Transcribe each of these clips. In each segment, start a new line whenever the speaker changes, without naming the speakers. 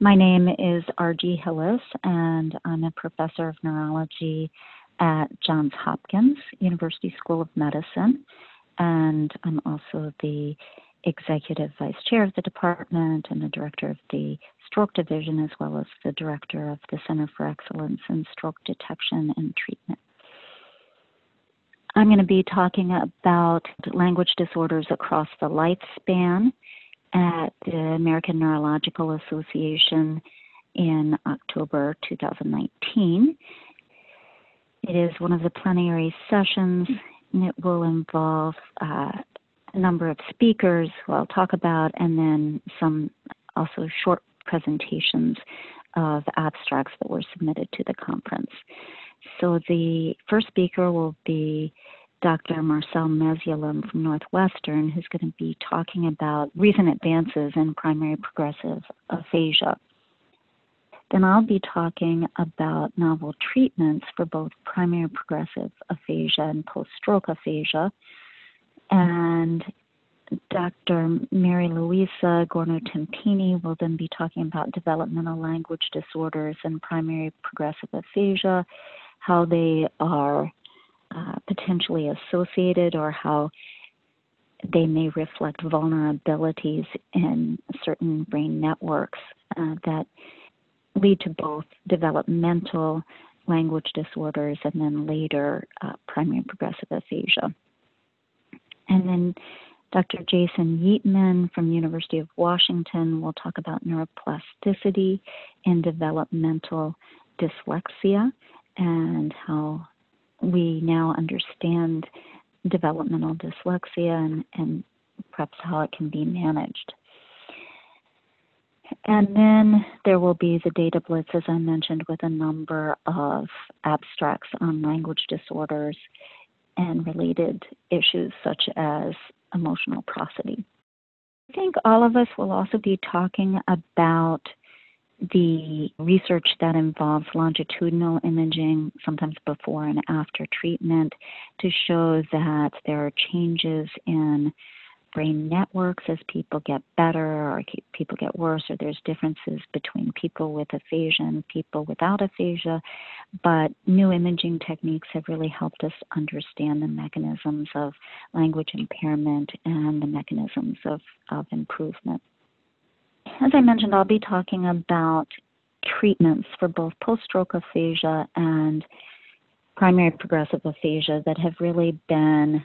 My name is Argye Hillis, and I'm a professor of neurology at Johns Hopkins University School of Medicine. And I'm also the executive vice chair of the department and the director of the stroke division, as well as the director of the Center for Excellence in Stroke Detection and Treatment. I'm going to be talking about language disorders across the lifespan at the American Neurological Association in October 2019. It is one of the plenary sessions, and it will involve uh, a number of speakers who I'll talk about, and then some also short presentations of abstracts that were submitted to the conference. So the first speaker will be Dr. Marcel Mesulam from Northwestern, who's going to be talking about recent advances in primary progressive aphasia. Then I'll be talking about novel treatments for both primary progressive aphasia and post stroke aphasia. And Dr. Mary Louisa Gorno Tempini will then be talking about developmental language disorders and primary progressive aphasia, how they are uh, potentially associated or how they may reflect vulnerabilities in certain brain networks uh, that lead to both developmental language disorders and then later uh, primary progressive aphasia. And then Dr. Jason Yeatman from University of Washington will talk about neuroplasticity in developmental dyslexia and how we now understand developmental dyslexia and, and perhaps how it can be managed. And then there will be the data blitz, as I mentioned, with a number of abstracts on language disorders and related issues such as emotional prosody. I think all of us will also be talking about the research that involves longitudinal imaging, sometimes before and after treatment, to show that there are changes in brain networks as people get better or people get worse, or there's differences between people with aphasia and people without aphasia. But new imaging techniques have really helped us understand the mechanisms of language impairment and the mechanisms of, of improvement. As I mentioned, I'll be talking about treatments for both post stroke aphasia and primary progressive aphasia that have really been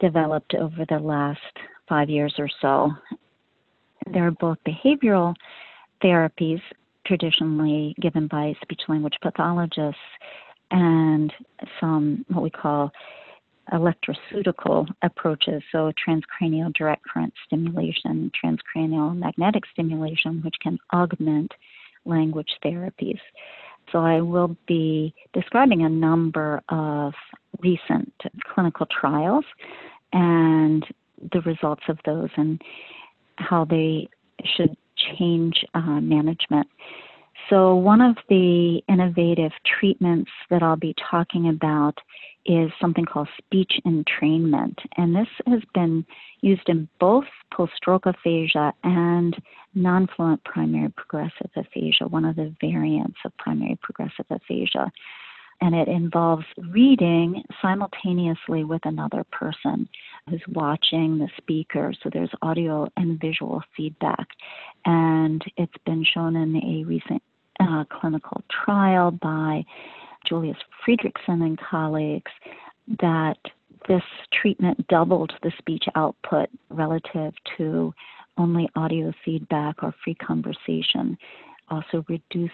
developed over the last five years or so. They're both behavioral therapies traditionally given by speech language pathologists and some what we call electroceutical approaches, so transcranial direct current stimulation, transcranial magnetic stimulation, which can augment language therapies. So I will be describing a number of recent clinical trials and the results of those and how they should change uh, management. So, one of the innovative treatments that I'll be talking about is something called speech entrainment. And this has been used in both post stroke aphasia and non fluent primary progressive aphasia, one of the variants of primary progressive aphasia and it involves reading simultaneously with another person who's watching the speaker. So there's audio and visual feedback. And it's been shown in a recent uh, clinical trial by Julius Fridriksson and colleagues that this treatment doubled the speech output relative to only audio feedback or free conversation, also reduced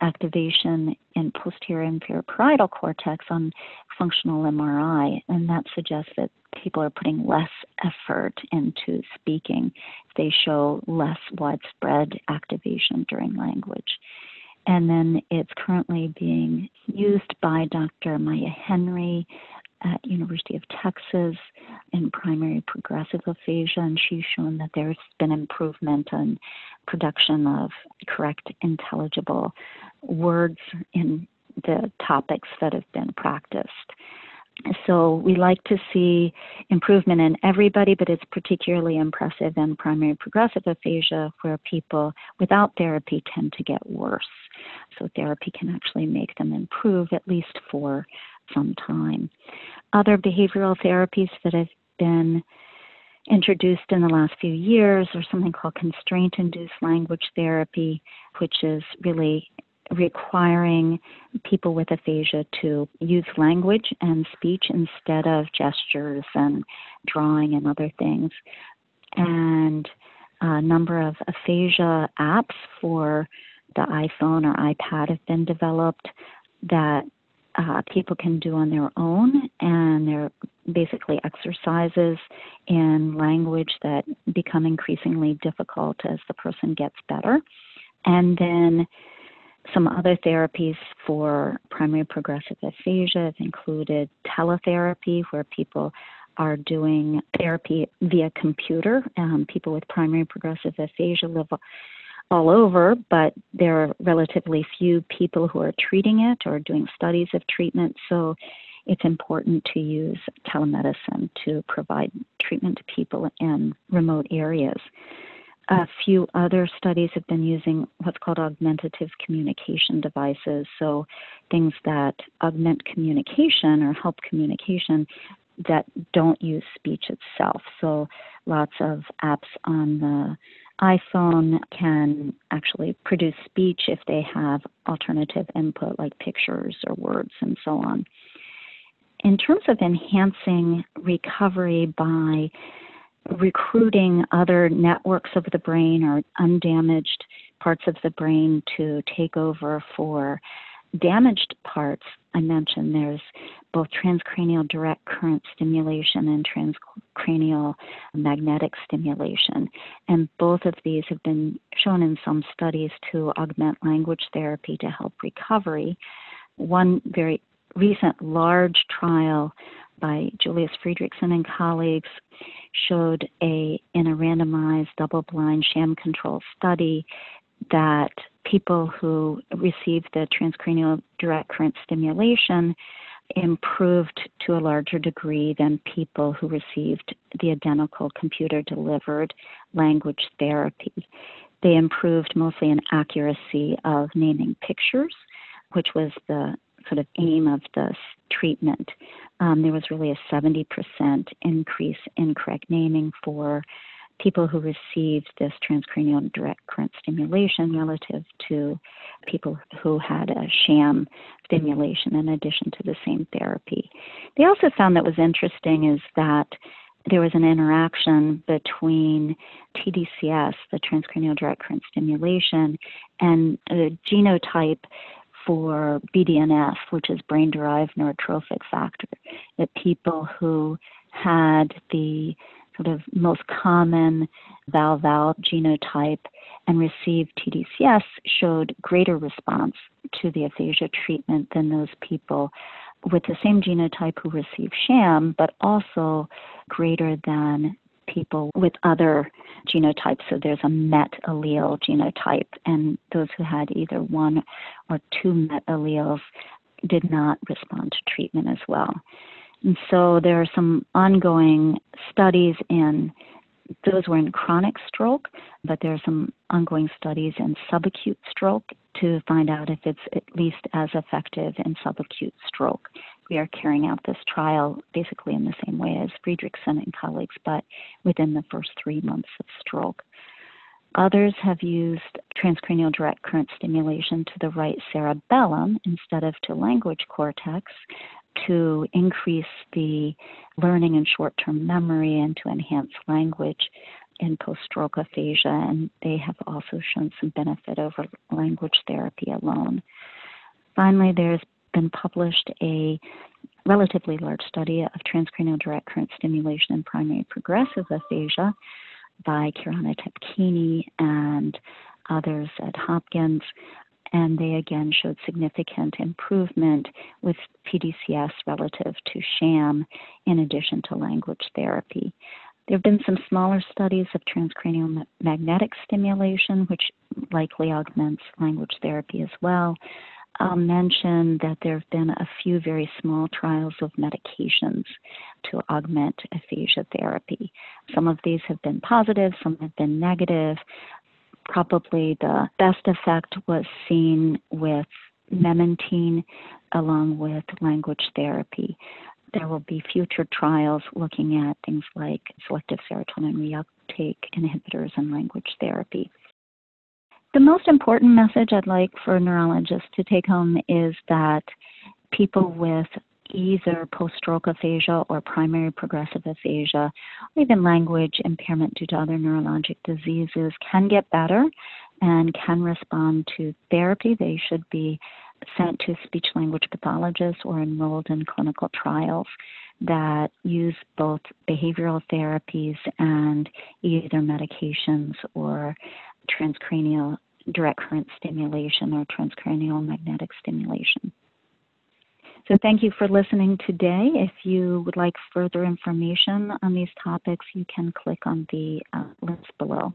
activation in posterior inferior parietal cortex on functional MRI, and that suggests that people are putting less effort into speaking they show less widespread activation during language. And then it's currently being used by Dr. Maya Henry at University of Texas in primary progressive aphasia, and she's shown that there's been improvement in production of correct intelligible words in the topics that have been practiced. So we like to see improvement in everybody, but it's particularly impressive in primary progressive aphasia where people without therapy tend to get worse. So therapy can actually make them improve at least for some time. Other behavioral therapies that have been introduced in the last few years are something called constraint induced language therapy, which is really requiring people with aphasia to use language and speech instead of gestures and drawing and other things. And a number of aphasia apps for the iPhone or iPad have been developed that uh, people can do on their own, and they're basically exercises in language that become increasingly difficult as the person gets better. And then some other therapies for primary progressive aphasia have included teletherapy, where people are doing therapy via computer. Um, people with primary progressive aphasia live all over, but there are relatively few people who are treating it or doing studies of treatment. So it's important to use telemedicine to provide treatment to people in remote areas. A few other studies have been using what's called augmentative communication devices, so things that augment communication or help communication that don't use speech itself. So lots of apps on the iPhone can actually produce speech if they have alternative input like pictures or words and so on. In terms of enhancing recovery by recruiting other networks of the brain or undamaged parts of the brain to take over for damaged parts, I mentioned there's both transcranial direct current stimulation and transcranial magnetic stimulation. And both of these have been shown in some studies to augment language therapy to help recovery. One very recent large trial by Julius Fridriksson and colleagues showed a in a randomized double-blind sham-controlled study that people who received the transcranial direct current stimulation improved to a larger degree than people who received the identical computer delivered language therapy. They improved mostly in accuracy of naming pictures, which was the sort of aim of this treatment. Um, there was really a 70% increase in correct naming for people who received this transcranial direct current stimulation relative to people who had a sham stimulation in addition to the same therapy. They also found that was interesting is that there was an interaction between TDCS, the transcranial direct current stimulation, and a genotype for BDNF, which is brain derived neurotrophic factor, that people who had the sort of most common VAL-VAL genotype and received TDCS showed greater response to the aphasia treatment than those people with the same genotype who received sham, but also greater than people with other genotypes. So there's a MET allele genotype, and those who had either one or two MET alleles did not respond to treatment as well. And so there are some ongoing studies in those were in chronic stroke, but there are some ongoing studies in subacute stroke to find out if it's at least as effective in subacute stroke. We are carrying out this trial basically in the same way as Fridriksson and colleagues, but within the first three months of stroke. Others have used transcranial direct current stimulation to the right cerebellum instead of to language cortex to increase the learning and short term memory and to enhance language in post stroke aphasia. And they have also shown some benefit over language therapy alone. Finally, there's published a relatively large study of transcranial direct current stimulation in primary progressive aphasia by Kyrana Tsapkini and others at Hopkins and they again showed significant improvement with TDCS relative to sham in addition to language therapy. There have been some smaller studies of transcranial magnetic stimulation, which likely augments language therapy as well. I'll mention that there have been a few very small trials of medications to augment aphasia therapy. Some of these have been positive, some have been negative. Probably the best effect was seen with memantine along with language therapy. There will be future trials looking at things like selective serotonin reuptake inhibitors and language therapy. The most important message I'd like for neurologists to take home is that people with either post stroke aphasia or primary progressive aphasia, or even language impairment due to other neurologic diseases, can get better and can respond to therapy. They should be sent to speech language pathologists or enrolled in clinical trials that use both behavioral therapies and either medications or transcranial direct current stimulation or transcranial magnetic stimulation. So thank you for listening today. If you would like further information on these topics, you can click on the uh, links below.